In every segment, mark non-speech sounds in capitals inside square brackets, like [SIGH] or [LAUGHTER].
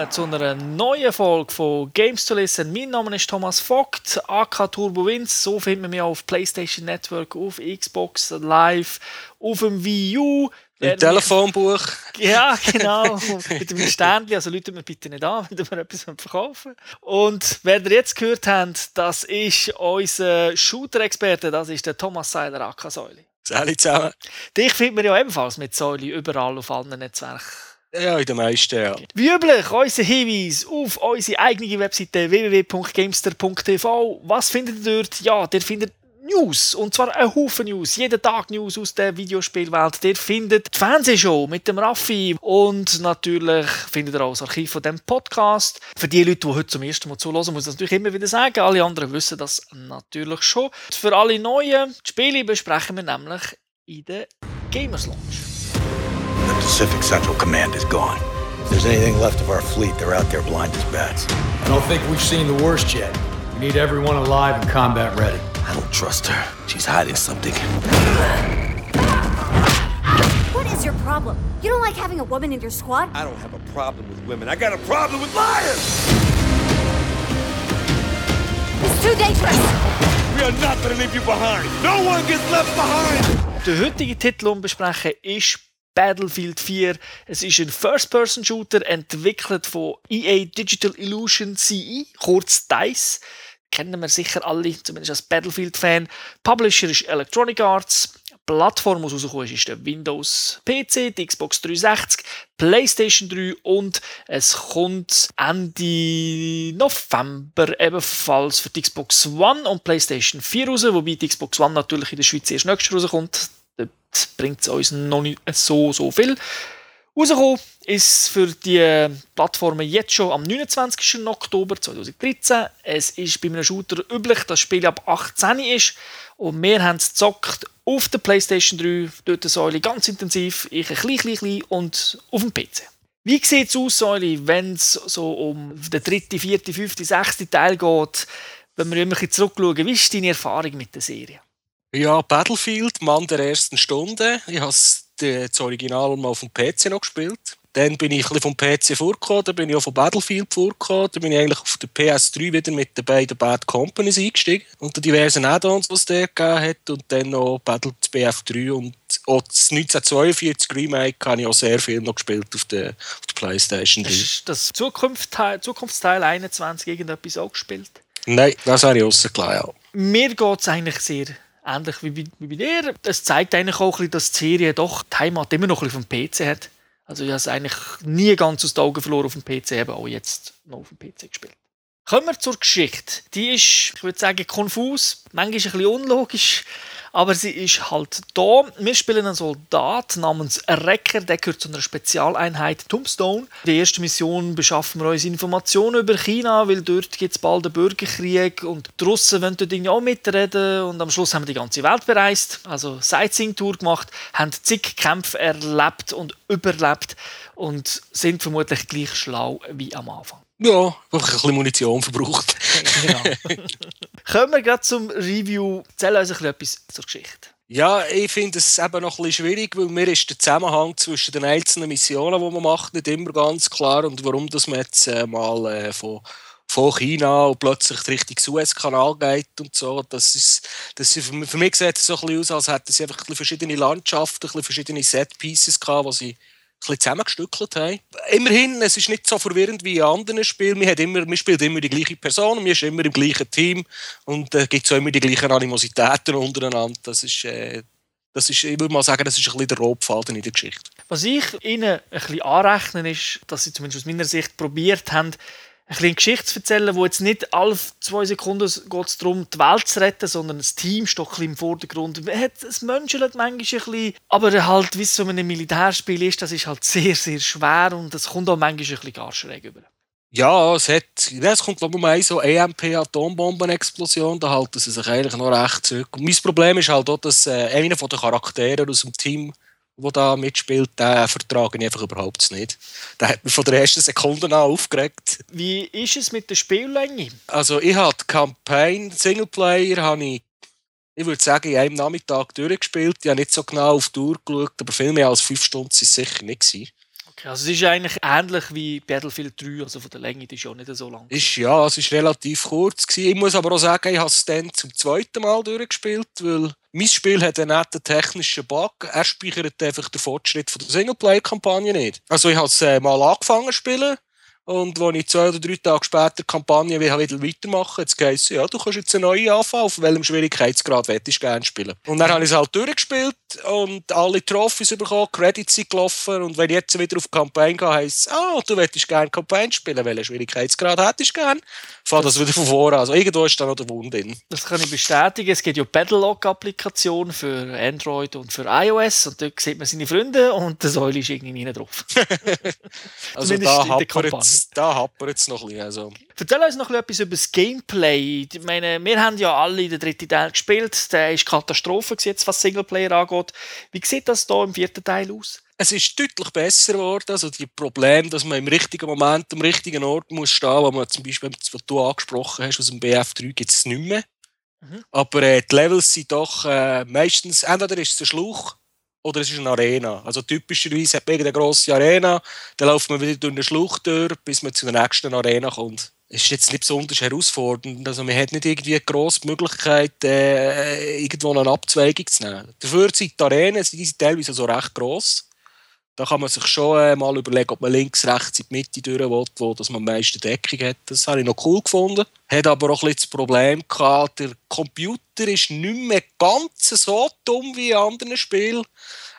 willkommen zu einer neuen Folge von Games to Listen. Mein Name ist Thomas Vogt, AK Turbo Vince. So findet man mich auf PlayStation Network, auf Xbox Live, auf dem Wii U. Im Telefonbuch. Ja, [LAUGHS] genau. mit dem Sternchen. Also Leute mir bitte nicht an, [LAUGHS] wenn wir etwas verkaufen Und wer ihr jetzt gehört habt, das ist unser Shooter-Experte, das ist der Thomas Seiler, AK Säuli. Salut zusammen. Dich findet man ja ebenfalls mit Säuli überall auf allen Netzwerken. Ja, in den meisten, ja. Wie üblich, unser Hinweis auf unsere eigene Webseite www.gamester.tv. Was findet ihr dort? Ja, ihr findet News. Und zwar ein Haufen News. Jeden Tag News aus der Videospielwelt. Ihr findet die Fernsehshow mit dem Raffi. Und natürlich findet ihr auch das Archiv von dem Podcast. Für die Leute, die heute zum ersten Mal zuhören, muss ich das natürlich immer wieder sagen. Alle anderen wissen das natürlich schon. Für alle neuen Spiele besprechen wir nämlich in der Gamers Launch. The Pacific Central Command is gone. If there's anything left of our fleet, they're out there blind as bats. I don't think we've seen the worst yet. We need everyone alive and combat ready. I don't trust her. She's hiding something. What is your problem? You don't like having a woman in your squad? I don't have a problem with women. I got a problem with liars! It's too dangerous. We are not gonna leave you behind. No one gets left behind! Der heutige Titel, den besprechen, ist Battlefield 4. Es ist ein First-Person-Shooter, entwickelt von EA Digital Illusion CE, kurz DICE. Kennen wir sicher alle, zumindest als Battlefield-Fan. Publisher ist Electronic Arts. Plattform, die rausgekommen ist, ist der Windows PC, die Xbox 360, PlayStation 3 und es kommt Ende November ebenfalls für die Xbox One und PlayStation 4 raus, wobei die Xbox One natürlich in der Schweiz erst nächstes rauskommt. Bringt es uns noch nicht so, so viel. Rausgekommen ist für die Plattformen jetzt schon am 29. Oktober 2013. Es ist bei einem Shooter üblich, dass das Spiel ab 18 ist. Und wir haben es gezockt auf der PlayStation 3, dort Säule ganz intensiv, ich ein klein, klein, klein und auf dem PC. Wie sieht es aus, Säule, wenn es so um den dritten, vierten, fünften, sechsten Teil geht, wenn wir immer zurückschauen? Wie ist deine Erfahrung mit der Serie? Ja, Battlefield, Mann der ersten Stunde. Ich habe das Original mal auf dem PC noch gespielt. Dann bin ich ein vom PC vorgekommen, dann bin ich auch von Battlefield vorgekommen, dann bin ich eigentlich auf der PS3 wieder mit den beiden Bad Companies eingestiegen, unter diversen Add-ons, die es der gegeben hat, und dann noch Battle BF3 und auch das 1942 Remake habe ich auch sehr viel noch gespielt auf der, auf der Playstation 3. Ist das Zukunftsteil, Zukunftsteil 21 irgendetwas auch gespielt? Nein, das habe ich rausgelassen, ja. Mir geht es eigentlich sehr ähnlich wie bei, wie bei dir. Es zeigt eigentlich auch, dass die Serie doch die Heimat immer noch vom PC hat. Also ich habe es eigentlich nie ganz aus den Augen verloren auf dem PC, eben auch jetzt noch auf dem PC gespielt. Kommen wir zur Geschichte. Die ist, ich würde sagen, konfus, manchmal ein bisschen unlogisch, aber sie ist halt da. Wir spielen einen Soldat namens Recker, der gehört zu einer Spezialeinheit Tombstone. Die erste Mission beschaffen wir uns Informationen über China, weil dort gibt es bald einen Bürgerkrieg und die Russen wollen dort irgendwie auch mitreden und am Schluss haben wir die ganze Welt bereist, also Sightseeing-Tour gemacht, haben zig Kämpfe erlebt und überlebt und sind vermutlich gleich schlau wie am Anfang. Ja, einfach ein bisschen Munition verbraucht. Genau. [LAUGHS] Kommen wir gerade zum Review. Erzähl uns ein bisschen etwas zur Geschichte. Ja, ich finde es eben noch ein bisschen schwierig, weil mir ist der Zusammenhang zwischen den einzelnen Missionen, die man macht, nicht immer ganz klar und warum dass man jetzt äh, mal äh, von, von China und plötzlich Richtung Suezkanal geht und so. Das ist, das ist, für mich sieht es so ein bisschen aus, als hätten sie einfach ein bisschen verschiedene Landschaften, ein bisschen verschiedene Set-Pieces gehabt, die sie bisschen zusammengestückelt haben. Immerhin, es ist nicht so verwirrend wie in anderen Spielen. Man, hat immer, man spielt immer die gleiche Person, man ist immer im gleichen Team und es äh, gibt auch immer die gleichen Animositäten untereinander. Das ist, äh, das ist, ich würde mal sagen, das ist ein bisschen der Rotfaden in der Geschichte. Was ich ihnen ein bisschen anrechne, ist, dass sie zumindest aus meiner Sicht probiert haben, ein bisschen Geschichte zu erzählen, wo jetzt nicht alle zwei Sekunden geht es darum, die Welt zu retten, sondern das Team steht ein bisschen im Vordergrund. Es menschelt manchmal ein bisschen, aber halt, wie es so ein Militärspiel ist, das ist halt sehr, sehr schwer und es kommt auch manchmal ein bisschen gar schräg über. Ja, es, hat, es kommt glaube ich mal so EMP-Atombombenexplosion, da halten sie sich eigentlich noch recht zurück. Und mein Problem ist halt auch, dass äh, einer der Charaktere aus dem Team der da mitspielt, den vertrage ich einfach überhaupt nicht. Der hat mich von der ersten Sekunde an aufgeregt. Wie ist es mit der Spiellänge? Also ich habe die Campaign Singleplayer habe ich, ich würde sagen, in einem Nachmittag durchgespielt. Ich habe nicht so genau auf die Uhr geschaut, aber viel mehr als fünf Stunden waren es sicher nicht. Gewesen. Also es ist eigentlich ähnlich wie Battlefield 3, also von der Länge, das ist ja nicht so lang. Ist, ja, es war relativ kurz. Gewesen. Ich muss aber auch sagen, ich habe es dann zum zweiten Mal durchgespielt, weil mein Spiel hat einen netten technischen Bug. Er speichert einfach den Fortschritt von der Singleplay-Kampagne nicht. Also ich habe es äh, mal angefangen zu spielen und als ich zwei oder drei Tage später die Kampagne wieder weitermachen jetzt heisst ja, du kannst jetzt eine neue anfangen, auf welchem Schwierigkeitsgrad willst du gerne spielen. Und dann habe ich es halt durchgespielt und alle Trophys bekommen, Credits sind gelaufen und wenn ich jetzt wieder auf die Kampagne gehe, heisst es, ah, du willst gerne Kampagne spielen, welchen Schwierigkeitsgrad hättest du gerne? Fahre das wieder von vorne Also irgendwo ist da noch der Wund drin. Das kann ich bestätigen. Es gibt ja Battlelog-Applikationen für Android und für iOS und dort sieht man seine Freunde und der Säule ist irgendwie nicht drauf. [LAUGHS] [LAUGHS] also da hapert es noch ein bisschen. Also. Erzähl uns noch etwas über das Gameplay. Ich meine, wir haben ja alle den dritten Teil gespielt. Der ist Katastrophe jetzt, was Singleplayer angeht. Wie sieht das hier im vierten Teil aus? Es ist deutlich besser geworden. Also die Probleme, dass man im richtigen Moment am richtigen Ort muss stehen, wo man zum Beispiel, was du angesprochen hast, aus dem BF3 gibt es nicht mehr. Mhm. Aber äh, die Levels sind doch äh, meistens, entweder ist es ein Schlauch oder es ist eine Arena. Also typischerweise hat man eine grosse Arena, dann läuft man wieder durch eine Schlucht durch, bis man zu der nächsten Arena kommt. Es ist jetzt nicht besonders herausfordernd. Also man hat nicht irgendwie grosse Möglichkeit, äh, irgendwo eine Abzweigung zu nehmen. Dafür sind die Arenen die sind teilweise so recht gross. Da kann man sich schon äh, mal überlegen, ob man links, rechts in die Mitte durch will, wo dass man am meisten Deckung hat. Das habe ich noch cool gefunden. Hat aber auch ein bisschen das Problem gehabt, der Computer ist nicht mehr ganz so dumm wie in anderen Spielen.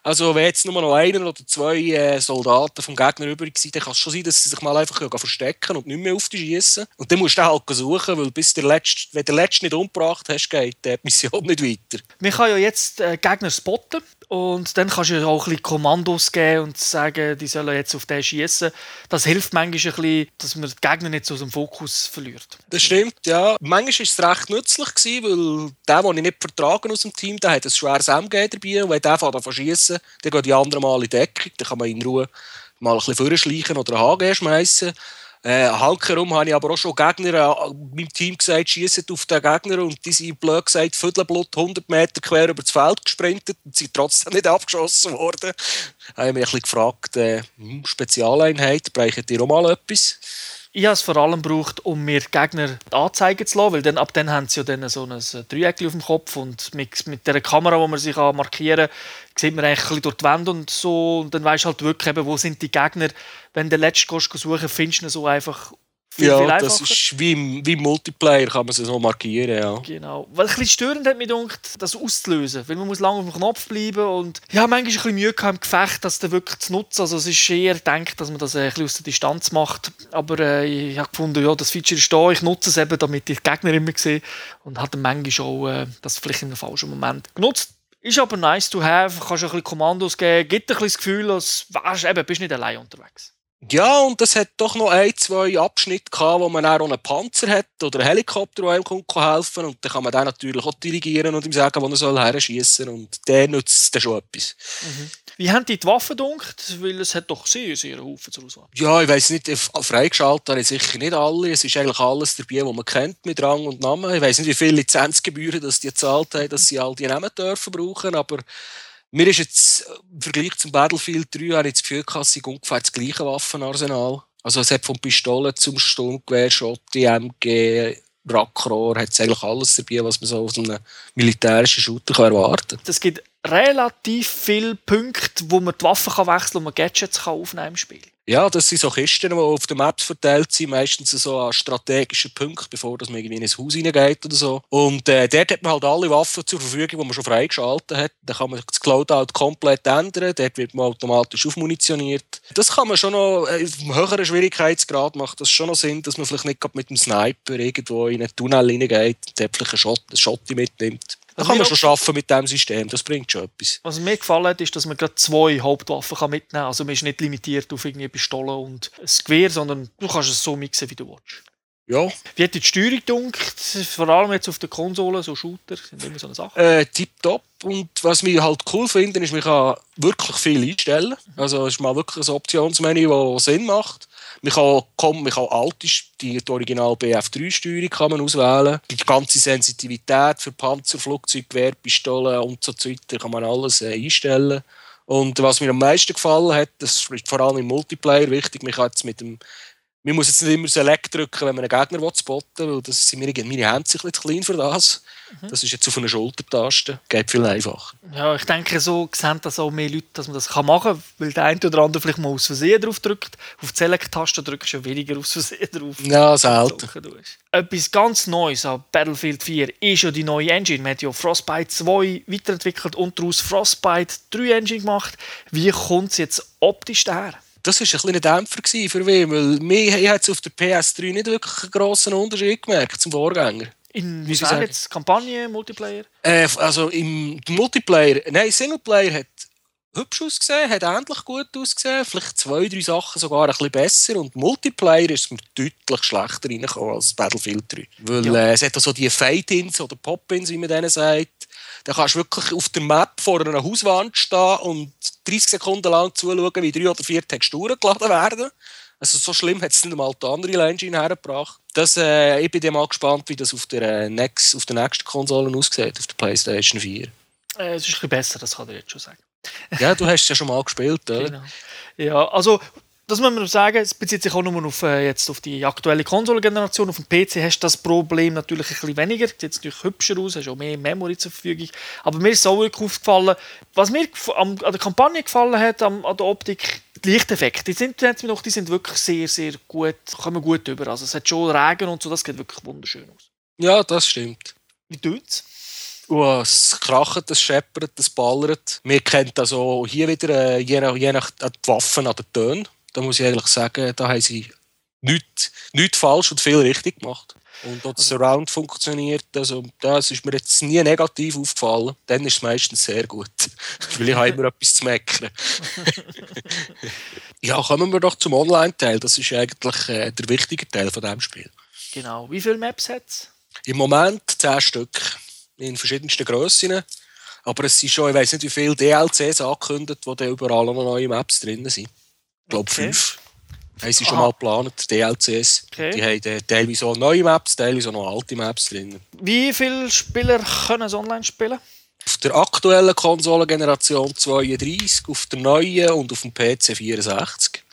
Also, wenn jetzt nur noch einer oder zwei äh, Soldaten vom Gegner übrig sind, dann kann es schon sein, dass sie sich mal einfach verstecken und nicht mehr auf die schießen. Und dann musst du halt suchen, weil bis der Letzte, wenn der Letzte nicht umgebracht hast, geht die Mission nicht weiter. Man kann ja jetzt äh, Gegner spotten und dann kannst du auch ein bisschen Kommandos geben und sagen, die sollen jetzt auf den schießen. Das hilft manchmal ein bisschen, dass man die Gegner nicht so aus dem Fokus verliert. Das stimmt, ja. Manchmal war es recht nützlich, gewesen, weil der, den ich nicht vertragen aus dem Team, der hat ein schweres MG dabei und wenn der fährt an schießen, dann gehen die anderen mal in Deckung, dann kann man in Ruhe mal ein bisschen vorschleichen oder einen HG schmeißen. Äh, Halkerum habe ich aber auch schon Gegner äh, meinem Team gesagt, schießen auf den Gegner und die sind blöd gesagt, Viertelblut 100 Meter quer über das Feld gesprintet und sind trotzdem nicht abgeschossen worden. Da habe ich mich ein bisschen gefragt, äh, hm, Spezialeinheit, braucht ihr auch mal etwas? Ich habe es vor allem gebraucht, um mir Gegner anzeigen zu lassen, weil dann, ab dann haben sie ja dann so ein Dreieck auf dem Kopf und mit, mit der Kamera, wo man sich markieren kann, sieht man eigentlich durch die Wände und so und dann weißt du halt wirklich eben, wo sind die Gegner. Wenn du den letzten suchen findest du ihn so einfach viel, ja, viel das ist wie im, wie Multiplayer, kann man es so markieren, ja. Genau. Weil ein bisschen störend hat mich gedacht, das auszulösen. Weil man muss lange auf dem Knopf bleiben und ja, manchmal ein bisschen Mühe gehabt im Gefecht, das dann wirklich zu nutzen. Also es ist eher gedacht, dass man das ein bisschen aus der Distanz macht. Aber äh, ich habe gefunden, ja, das Feature ist da, ich nutze es eben, damit ich die Gegner immer sehe. Und habe dann manchmal auch äh, das vielleicht in einem falschen Moment genutzt. Ist aber nice to have, kannst ein bisschen Kommandos geben, gibt ein bisschen das Gefühl, als wärst, eben, bist nicht allein unterwegs. Ja, und es hat doch noch ein, zwei Abschnitte gehabt, wo man auch einen Panzer hat oder einen Helikopter, der einem kommt, helfen Und dann kann man den natürlich auch dirigieren und ihm sagen, wo er soll herschießen Und der nützt dann schon etwas. Mhm. Wie haben die die Waffen gedunkt? Weil es hat doch sehr, sehr Haufen zur Auswahl. Ja, ich weiss nicht, freigeschaltet habe ich sicher nicht alle. Es ist eigentlich alles dabei, was man kennt mit Rang und Namen. Ich weiss nicht, wie viele Lizenzgebühren dass die gezahlt haben, dass sie all die Namen dürfen brauchen, aber mir ist jetzt im Vergleich zum Battlefield 3 habe ich das Gefühl, dass es ungefähr das gleiche Waffenarsenal. Also es hat von Pistolen zum Sturmgewehr, Schotti, MG, Rackrohr, hat es eigentlich alles dabei, was man so aus einem militärischen Shooter erwarten kann. Es gibt relativ viele Punkte, wo man die Waffen kann wechseln kann und man Gadgets kann aufnehmen im Spiel. Ja, das sind so Kisten, die auf den Maps verteilt sind, meistens so an strategischen Punkten, bevor man irgendwie in ein Haus hineingeht oder so. Und äh, dort hat man halt alle Waffen zur Verfügung, die man schon freigeschaltet hat. Dann kann man das Loadout komplett ändern, dort wird man automatisch aufmunitioniert. Das kann man schon noch, äh, auf einem höheren Schwierigkeitsgrad macht das schon noch Sinn, dass man vielleicht nicht mit dem Sniper irgendwo in einen Tunnel hineingeht, dort vielleicht einen Shot, einen Schotti mitnimmt. Da kann man schon arbeiten mit diesem System, das bringt schon etwas. Was mir gefallen hat, ist, dass man gerade zwei Hauptwaffen kann mitnehmen kann. Also man ist nicht limitiert auf irgendwie Pistole und ein Gewehr, sondern du kannst es so mixen, wie du willst. Ja. Wie hat die Steuerung gedunkt? Vor allem jetzt auf der Konsole, so Shooter, sind immer so eine Sache. Äh, tipptopp. Und was wir halt cool finden, ist, man kann wirklich viel einstellen. Also es ist mal wirklich ein Optionsmenü, das Sinn macht. Man kann, komm, man kann alte, die, die Original BF3-Steuerung kann man auswählen. Die ganze Sensitivität für Panzer, Flugzeug, Gewehrpistolen und so weiter kann man alles äh, einstellen. Und was mir am meisten gefallen hat, das ist vor allem im Multiplayer wichtig, man kann jetzt mit dem man muss jetzt nicht immer Select drücken, wenn man einen Gegner spotten will, weil das sind meine, meine Hände sind ein bisschen klein für das. Mhm. Das ist jetzt auf einer Schultertaste. Geht viel einfacher. Ja, ich denke, so sehen das auch mehr Leute, dass man das kann machen kann, weil der eine oder andere vielleicht mal aus Versehen drauf drückt. Auf die Select-Taste drückst du ja weniger aus Versehen drauf. [LAUGHS] Ja, selten. Etwas ganz Neues an Battlefield 4 ist ja die neue Engine. Man hat ja Frostbite 2 weiterentwickelt und daraus Frostbite 3 Engine gemacht. Wie kommt es jetzt optisch daher? Das war ein kleiner Dämpfer für mich, weil mir hat auf der PS3 nicht wirklich einen grossen Unterschied gemerkt zum Vorgänger. In wie sagen jetzt Kampagne, Multiplayer? Äh, also im Multiplayer, nein, Singleplayer hat hübsch ausgesehen, hat ähnlich gut ausgesehen, vielleicht zwei, drei Sachen sogar ein bisschen besser und Multiplayer ist mir deutlich schlechter reingekommen als Battlefield 3. Weil ja. äh, es hat so die Fade-Ins oder Pop-Ins, wie man denen sagt, da kannst du wirklich auf der Map vor einer Hauswand stehen und 30 Sekunden lang zuschauen, wie drei oder vier Texturen geladen werden. Also so schlimm hat es nicht mal die andere Engine hergebracht. Das, äh, ich bin mal gespannt, wie das auf der, äh, next, auf der nächsten Konsole aussieht, auf der PlayStation 4. Äh, es ist ein bisschen besser, das kann ich jetzt schon sagen. ja, du hast es ja schon mal gespielt, oder? [LAUGHS] Genau. Ja, also das muss man sagen, es bezieht sich auch nur auf, äh, jetzt auf die aktuelle Konsolengeneration. Auf dem PC hast du das Problem natürlich ein bisschen weniger. Sieht jetzt natürlich hübscher aus, hast auch mehr Memory zur Verfügung. Aber mir ist auch wirklich aufgefallen, was mir an der Kampagne gefallen hat, an, der Optik, die Lichteffekte, die sind, die sind wirklich sehr, sehr gut, kommen gut über. Also es hat schon Regen und so, das geht wirklich wunderschön aus. Ja, das stimmt. Wie tut's? Oh, es kracht, es scheppert, es ballert. Wir kennen also hier wieder, äh, je nach, je nach die Waffen an den Tönen da muss ich eigentlich sagen, da haben sie nichts, nichts falsch und viel richtig gemacht. Und auch das Surround funktioniert. Also, das ist mir jetzt nie negativ aufgefallen. Dann ist es meistens sehr gut. [LAUGHS] Weil ich habe immer etwas zu meckern. [LAUGHS] ja, kommen wir doch zum Online-Teil. Das ist eigentlich äh, der wichtige Teil von diesem Spiel. Genau. Wie viele Maps hat es? Im Moment 10 Stück. In verschiedensten Grössen. Aber es sind schon, ich weiß nicht, wie viele DLCs angekündigt, wo da überall noch neue Maps drin sind glaube okay. fünf. Haben sie schon mal geplant, DLCs. Okay. Die haben äh, teilweise auch neue Maps, teilweise auch noch alte Maps drin. Wie viele Spieler können es online spielen? Auf der aktuellen Konsolengeneration 32, auf der neuen und auf dem PC 64.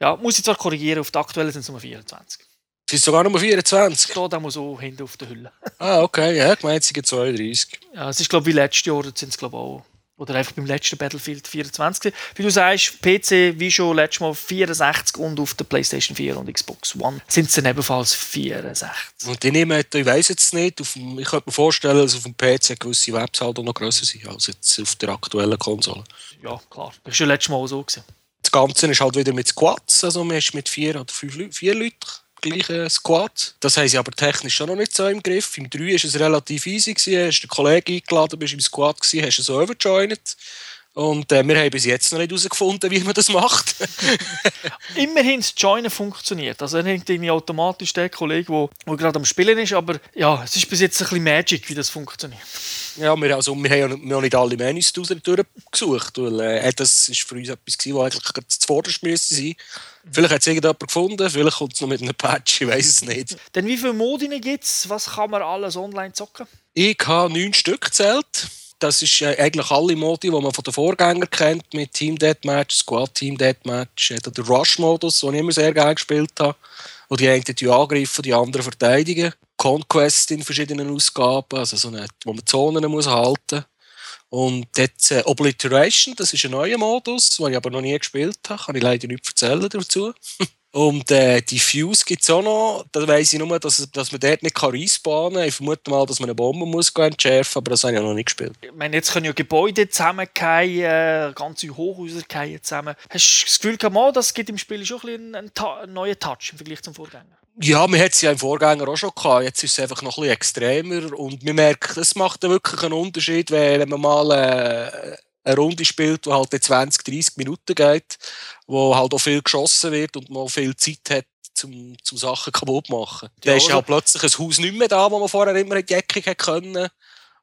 Ja, muss ich zwar korrigieren, auf der aktuellen sind es nur 24. Es ist sogar Nummer 24? Steht auch so hinten auf der Hülle. ah, okay, ja, es sind 32. Ja, es ist glaube ich wie letztes Jahr, sind es glaube ich auch oder einfach beim letzten Battlefield 24. Wie du sagst, PC wie schon letztes Mal 64 und auf der PlayStation 4 und Xbox One sind es dann ebenfalls 64. Und die nehmen, ich weiß jetzt nicht, dem, ich könnte mir vorstellen, dass auf dem PC gewisse Webs halt noch grösser sind als jetzt auf der aktuellen Konsole. Ja, klar. Das war schon letztes Mal so. Gewesen. Das Ganze ist halt wieder mit Squads, also man ist mit vier oder fünf Leuten, vier Leuten gleichen Squad. Das haben sie aber technisch schon noch nicht so im Griff. Im 3 war es relativ easy. Du hast den Kollegen eingeladen, bist im Squad, gewesen, hast so overjoined. Und äh, wir haben bis jetzt noch nicht herausgefunden, wie man das macht. [LAUGHS] Immerhin das Joinen funktioniert. Also er hängt irgendwie automatisch der Kollege, der gerade am Spielen ist, aber ja, es ist bis jetzt ein bisschen Magic, wie das funktioniert. Ja, wir, also, wir haben ja noch nicht alle Menüs durchgesucht, weil äh, das ist für uns etwas gewesen, was eigentlich zuvorderst müsste sein. Vielleicht hat es irgendjemand gefunden, vielleicht kommt es noch mit einem Patch, ich weiß es nicht. Denn wie viele Modine gibt es? Was kann man alles online zocken? Ich habe neun Stück gezählt. Das ist äh, eigentlich alle Modi, die man von den Vorgängern kennt, mit Team Deathmatch, Squad Team Deathmatch, oder der Rush-Modus, den ich immer sehr gerne gespielt habe, wo die einen die angreifen, die anderen verteidigen. Conquest in verschiedenen Ausgaben, also so eine, wo man Zonen muss halten muss. Und jetzt äh, Obliteration, das ist ein neuer Modus, den ich aber noch nie gespielt habe, kann ich leider nicht erzählen dazu. [LAUGHS] Und äh, die Fuse gibt es auch noch. Da weiss ich nur, dass, dass man dort nicht kann respawnen kann. Ich vermute mal, dass man eine Bombe muss entschärfen aber das habe ich noch nicht gespielt. Ich meine, jetzt können ja Gebäude zusammenfallen, äh, ganze Hochhäuser fallen zusammen. Hast du das Gefühl, gehabt, das gibt im Spiel schon ein, einen, einen neuen Touch im Vergleich zum Vorgänger? Ja, man hat es ja im Vorgänger auch schon gehabt. Jetzt ist es einfach noch ein bisschen extremer. Und man merkt, es macht wirklich einen Unterschied, wenn man mal äh, eine Runde spielt, die halt 20, 30 Minuten geht, wo halt auch viel geschossen wird und man viel Zeit hat, zum, zum Sachen kaputt zu machen. Ja, da ist also, halt plötzlich ein Haus nicht mehr da, wo man vorher immer in die Ecke können.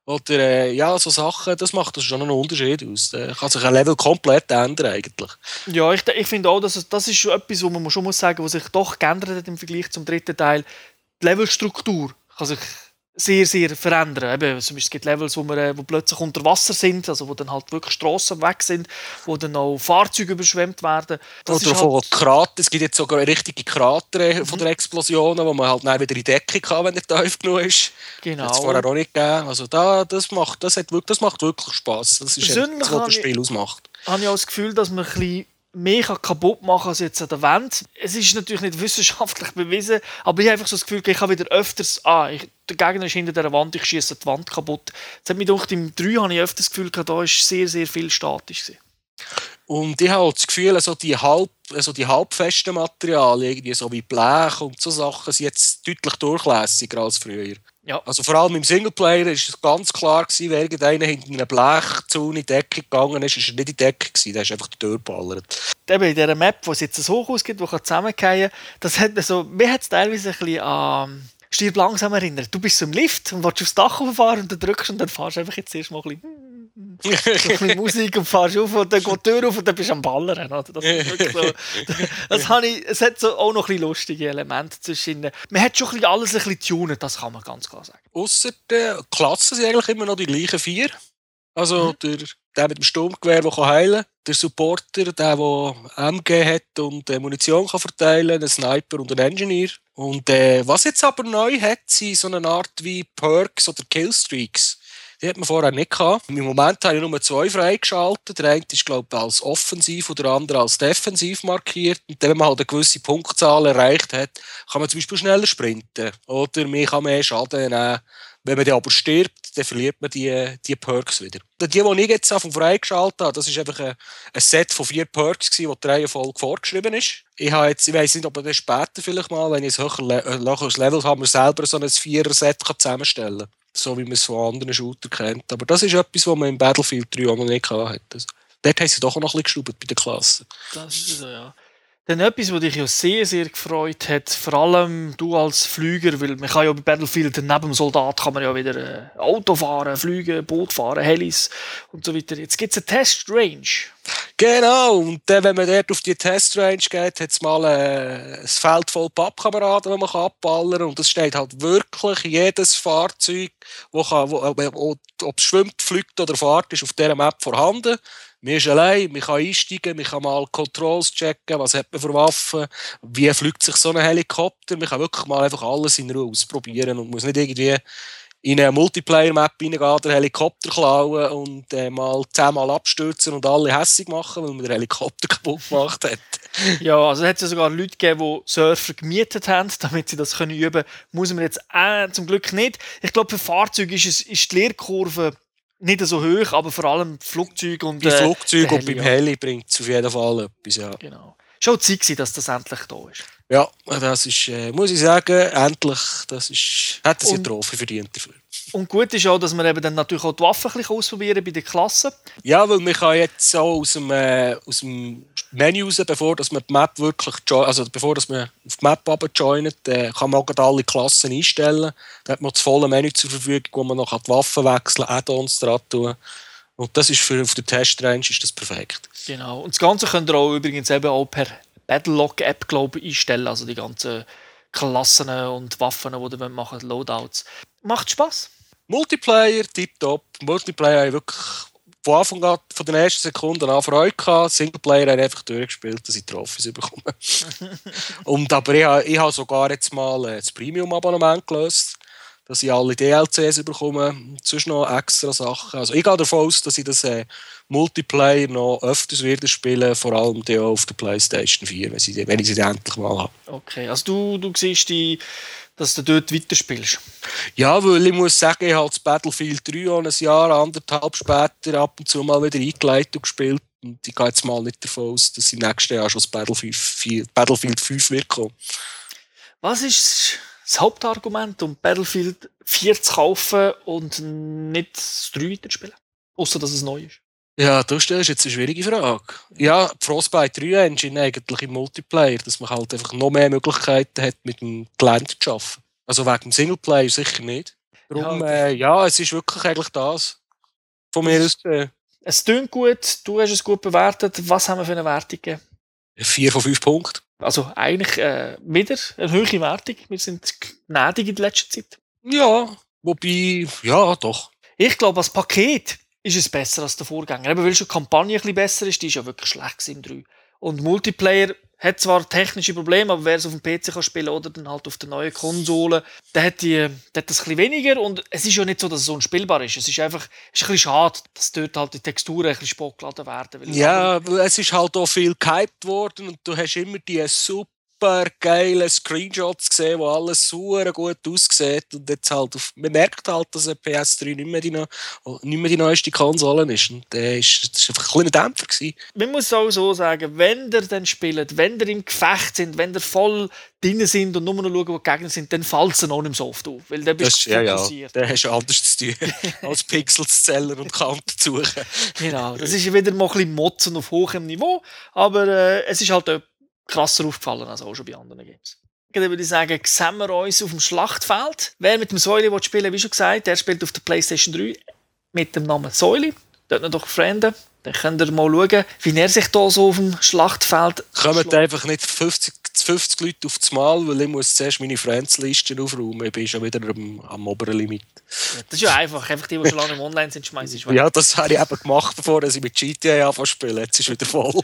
Oder äh, ja, so Sachen, das macht das schon einen Unterschied aus. Da kann sich ein Level komplett ändern eigentlich. Ja, ich, ich finde auch, dass das ist schon etwas, wo man schon muss sagen, was sich doch geändert hat im Vergleich zum dritten Teil. Die Levelstruktur kann sich sehr, sehr verändern. Eben, zum Beispiel, es gibt Levels, wo, wir, äh, wo plötzlich unter Wasser sind, also wo dann halt wirklich Strassen weg sind, wo dann auch Fahrzeuge überschwemmt werden. Das Oder von halt, Krater. Es gibt jetzt sogar richtige Krater äh, von der Explosionen, wo man halt dann wieder in die Decke kann, wenn er tief genug ist. genau. Das vorher auch nicht gegeben. Also da, das, macht, das, hat, wirklich- das macht wirklich Spass. Das ist Persönlich das, was das ich- Spiel ausmacht. habe ich auch das Gefühl, dass man ein bisschen mehr kann kaputt machen als jetzt an der Wand. Es ist natürlich nicht [LAUGHS] wissenschaftlich bewiesen, aber ich habe einfach so das Gefühl, ich habe wieder öfters, ah, ich, der Gegner ist hinter der Wand, ich schieße die Wand kaputt. Jetzt hat mich gedacht, im 3 habe ich öfters das Gefühl, da ist sehr, sehr viel statisch. Gewesen. Und ich habe das Gefühl, also die, halb, also die halbfesten Materialien, irgendwie so wie Blech und so Sachen, sind jetzt deutlich durchlässiger als früher. Ja. Also vor allem im Singleplayer ist es ganz klar gewesen, wenn irgendeiner hinter einer Blechzone in die Decke gegangen ist, ist er nicht in die Decke gewesen, der ist einfach die Tür geballert. Eben in dieser Map, wo es jetzt ein Hochhaus gibt, wo zusammenfallen kann, das hat mir so, mir hat es teilweise ein bisschen an Stirb langsam erinnert. Du bist so im Lift und willst aufs Dach fahren und dann drückst und dann fahrst du einfach jetzt erst mal ein bisschen, so ein bisschen Musik und fahrst auf und dann geht die Tür auf und dann bist du am Ballern. Oder? Das, ist so, [LAUGHS] das habe ich, es hat so auch noch ein bisschen lustige Elemente zwischen. Man hat schon ein bisschen alles ein bisschen tunen, das kann man ganz klar sagen. Ausser der Klassen sind eigentlich immer noch die gleichen vier. Also der, der mit dem Sturmgewehr, der kann heilen kann, der Supporter, der, der MG hat und äh, Munition kann verteilen ein Sniper und ein Engineer. Und äh, was jetzt aber neu hat, sind so eine Art wie Perks oder Killstreaks. Die hat man vorher nicht gehabt. Im Moment habe ich nur zwei freigeschaltet. Der eine ist, glaube ich, als offensiv und der andere als defensiv markiert. Und wenn man halt eine gewisse Punktzahl erreicht hat, kann man zum Beispiel schneller sprinten. Oder man kann mehr Schaden nehmen. Wenn man dann aber stirbt, dann verliert man die, die Perks wieder. Die, die ich jetzt vom freigeschaltet habe, das ist einfach ein, ein Set von vier Perks, gewesen, wo die Reihenfolge vorgeschrieben ist. Ich, habe jetzt, ich weiss nicht, ob das später vielleicht mal, wenn ich ein höheres Level habe, selber so ein Vierer-Set zusammenstellen kann. So wie man es von anderen Shootern kennt. Aber das ist etwas, was man im Battlefield 3 auch noch nicht hatte. Also, dort haben sie doch auch noch ein bisschen geschraubt bei den Klassen. Das ist so, ja. Dann etwas, was dich ja sehr, sehr gefreut hat, vor allem du als Flüger, weil man kann ja bei Battlefield neben dem Soldat kann man ja wieder äh, Auto fahren, fliegen, Boot fahren, Helis und so weiter. Jetzt gibt es eine Testrange. Genau, und dann, wenn man dort auf die Testrange geht, hat es mal äh, ein Feld voll Pappkameraden, das man kann abballern kann. Und es steht halt wirklich jedes Fahrzeug, wo kann, wo, ob ob es schwimmt, fliegt oder fährt, ist auf dieser Map vorhanden. Man ist allein, man kann einsteigen, man kann mal Controls checken, was hat man für Waffen, wie fliegt sich so ein Helikopter. Man kann wirklich mal einfach alles in Ruhe ausprobieren und muss nicht irgendwie in eine Multiplayer-Map reingehen, den Helikopter klauen und äh, mal zehnmal abstürzen und alle hässig machen, weil man den Helikopter [LAUGHS] kaputt gemacht hat. Ja, also es hat ja sogar Leute gegeben, die Surfer gemietet haben, damit sie das können üben können. Muss man jetzt äh, zum Glück nicht. Ich glaube, für Fahrzeuge ist, es, ist die Lehrkurve nicht so hoch, aber vor allem Flugzeuge und Bei äh, Flugzeugen und beim. Heli bringt es auf jeden Fall etwas, ja. Genau. Schon Zeit dass das endlich da ist. Ja, das ist, äh, muss ich sagen, endlich, das ist, hat er sich Trophy verdient dafür. Und gut ist auch, dass man eben dann natürlich auch die Waffen ein bisschen ausprobieren bei den Klassen. Ja, weil man kann jetzt so aus dem, äh, aus dem Menü raus, bevor dass man die Map wirklich, also bevor dass man auf die Map joint, äh, kann man auch alle Klassen einstellen. Da hat man das volle Menü zur Verfügung, wo man noch die Waffen wechseln kann, Add-ons dran tun. Und das ist für auf der Testrange ist das perfekt. Genau. Und das Ganze könnt ihr auch übrigens eben auch per Battlelog-App, glaube ich, einstellen. Also die ganzen Klassen und Waffen, die ihr machen Loadouts. Macht Spaß. Multiplayer, tipptopp. Multiplayer habe ich wirklich von Anfang an, von den ersten Sekunden an Freude gehabt. Singleplayer habe ich einfach durchgespielt, dass ich Trophys bekomme. [LAUGHS] Und, aber ich, habe- ich habe sogar jetzt mal äh, das Premium-Abonnement gelöst, dass ich alle DLCs bekomme und sonst noch extra Sachen. Also ich gehe davon aus, dass ich das äh, Multiplayer noch öfters werde spielen, vor allem auch auf der Playstation 4, wenn, sie, wenn ich sie endlich mal habe. Okay. Also du, du siehst, die, dass du dort weiterspielst. Ja, weil ich muss sagen, ich habe das Battlefield 3 auch ein Jahr, anderthalb später ab und zu mal wieder eingeleitet und gespielt. Und ich gehe jetzt mal nicht davon aus, dass im nächsten Jahr schon das Battlefield 4, Battlefield 5 wird kommen. Was ist das Hauptargument, um Battlefield 4 zu kaufen und nicht das 3 weiterzuspielen? Außer dass es neu ist. Ja, du stellst jetzt eine schwierige Frage. Ja, die Frostbite 3 Engine eigentlich im Multiplayer, dass man halt einfach noch mehr Möglichkeiten hat, mit dem Gelände zu arbeiten. Also wegen dem Singleplayer sicher nicht. Darum, Ja, ja, äh, ja es ist wirklich eigentlich das. Von mir aus äh, Es tönt gut, du hast es gut bewertet. Was haben wir für eine Wertung gegeben? 4 von 5 Punkten. Also eigentlich äh, wieder eine hohe Wertung. Wir sind gnädig in der letzten Zeit. Ja, Wobei, ja, doch. Ich glaube, als Paket ist es besser als der Vorgänger. Eben, weil schon die Kampagne ein bisschen besser ist, die ist ja wirklich schlecht im 3. Und Multiplayer hat zwar technische Probleme, aber wer es auf dem PC kann spielen oder dann halt auf der neuen Konsole, der hat, die, der hat das ein weniger und es ist ja nicht so, dass es unspielbar ist. Es ist einfach es ist ein bisschen schade, dass dort halt die Texturen ein bisschen spät geladen werden. Ja, es ist halt auch viel gehypt worden und du hast immer die super geile Screenshots gesehen, wo alles super gut aussieht und jetzt halt auf, man merkt halt, dass eine PS3 nicht mehr die, nicht mehr die neueste Konsole ist und der ist, das ist einfach ein kleiner Dämpfer gewesen. man muss auch so sagen, wenn ihr dann spielt, wenn ihr im Gefecht sind, wenn ihr voll drin sind und nur noch schauen, wo die Gegner sind, dann fällt es noch nicht so oft auf, weil dann bist Das, du ja, ja, fokussiert. der hast du anders zu tun, [LAUGHS] als Pixels zu zählen und Kanten zu suchen. Genau, das ist wieder mal ein bisschen Motzen auf hohem Niveau, aber äh, es ist halt äh, krasser aufgefallen als auch schon bei anderen Games. Dann würde ich sagen, sehen wir uns auf dem Schlachtfeld. Wer mit dem Säule will spielen wie schon gesagt, der spielt auf der PlayStation 3 mit dem Namen Säule. Dort noch Freunde. Dann könnt ihr mal schauen, wie er sich da so auf dem Schlachtfeld Kommen einfach nicht 50, 50 Leute auf das Mal, weil ich muss zuerst meine Friends-Liste aufräumen. Ich bin schon wieder am, am oberen Limit. Das ist ja einfach. Einfach die, die schon lange im Online sind, schmeißen ich. Ja, das habe ich eben gemacht, bevor ich mit GTA anfangen zu spielen. Jetzt ist es wieder voll.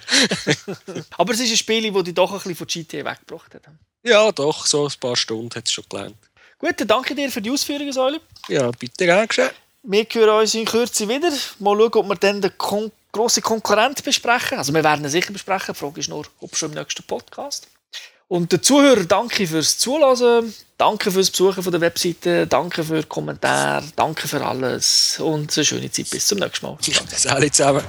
[LAUGHS] Aber es ist ein Spiel, das dich doch ein bisschen von GTA weggebracht hat. ja, doch, so ein paar Stunden hat es schon gelernt. Gut, dann danke dir für die Ausführungen, Säule. Ja, bitte gern geschehen. Wir hören uns in Kürze wieder. Mal schauen, ob wir dann den Kon grossen Konkurrent besprechen. Also wir werden ihn sicher besprechen. Die Frage ist nur, ob schon im nächsten Podcast. Und den Zuhörern danke fürs Zuhören. Danke fürs Besuchen von der Webseite. Danke für die Kommentare. Danke für alles. Und eine schöne Zeit. Bis zum nächsten Mal. Salut zusammen.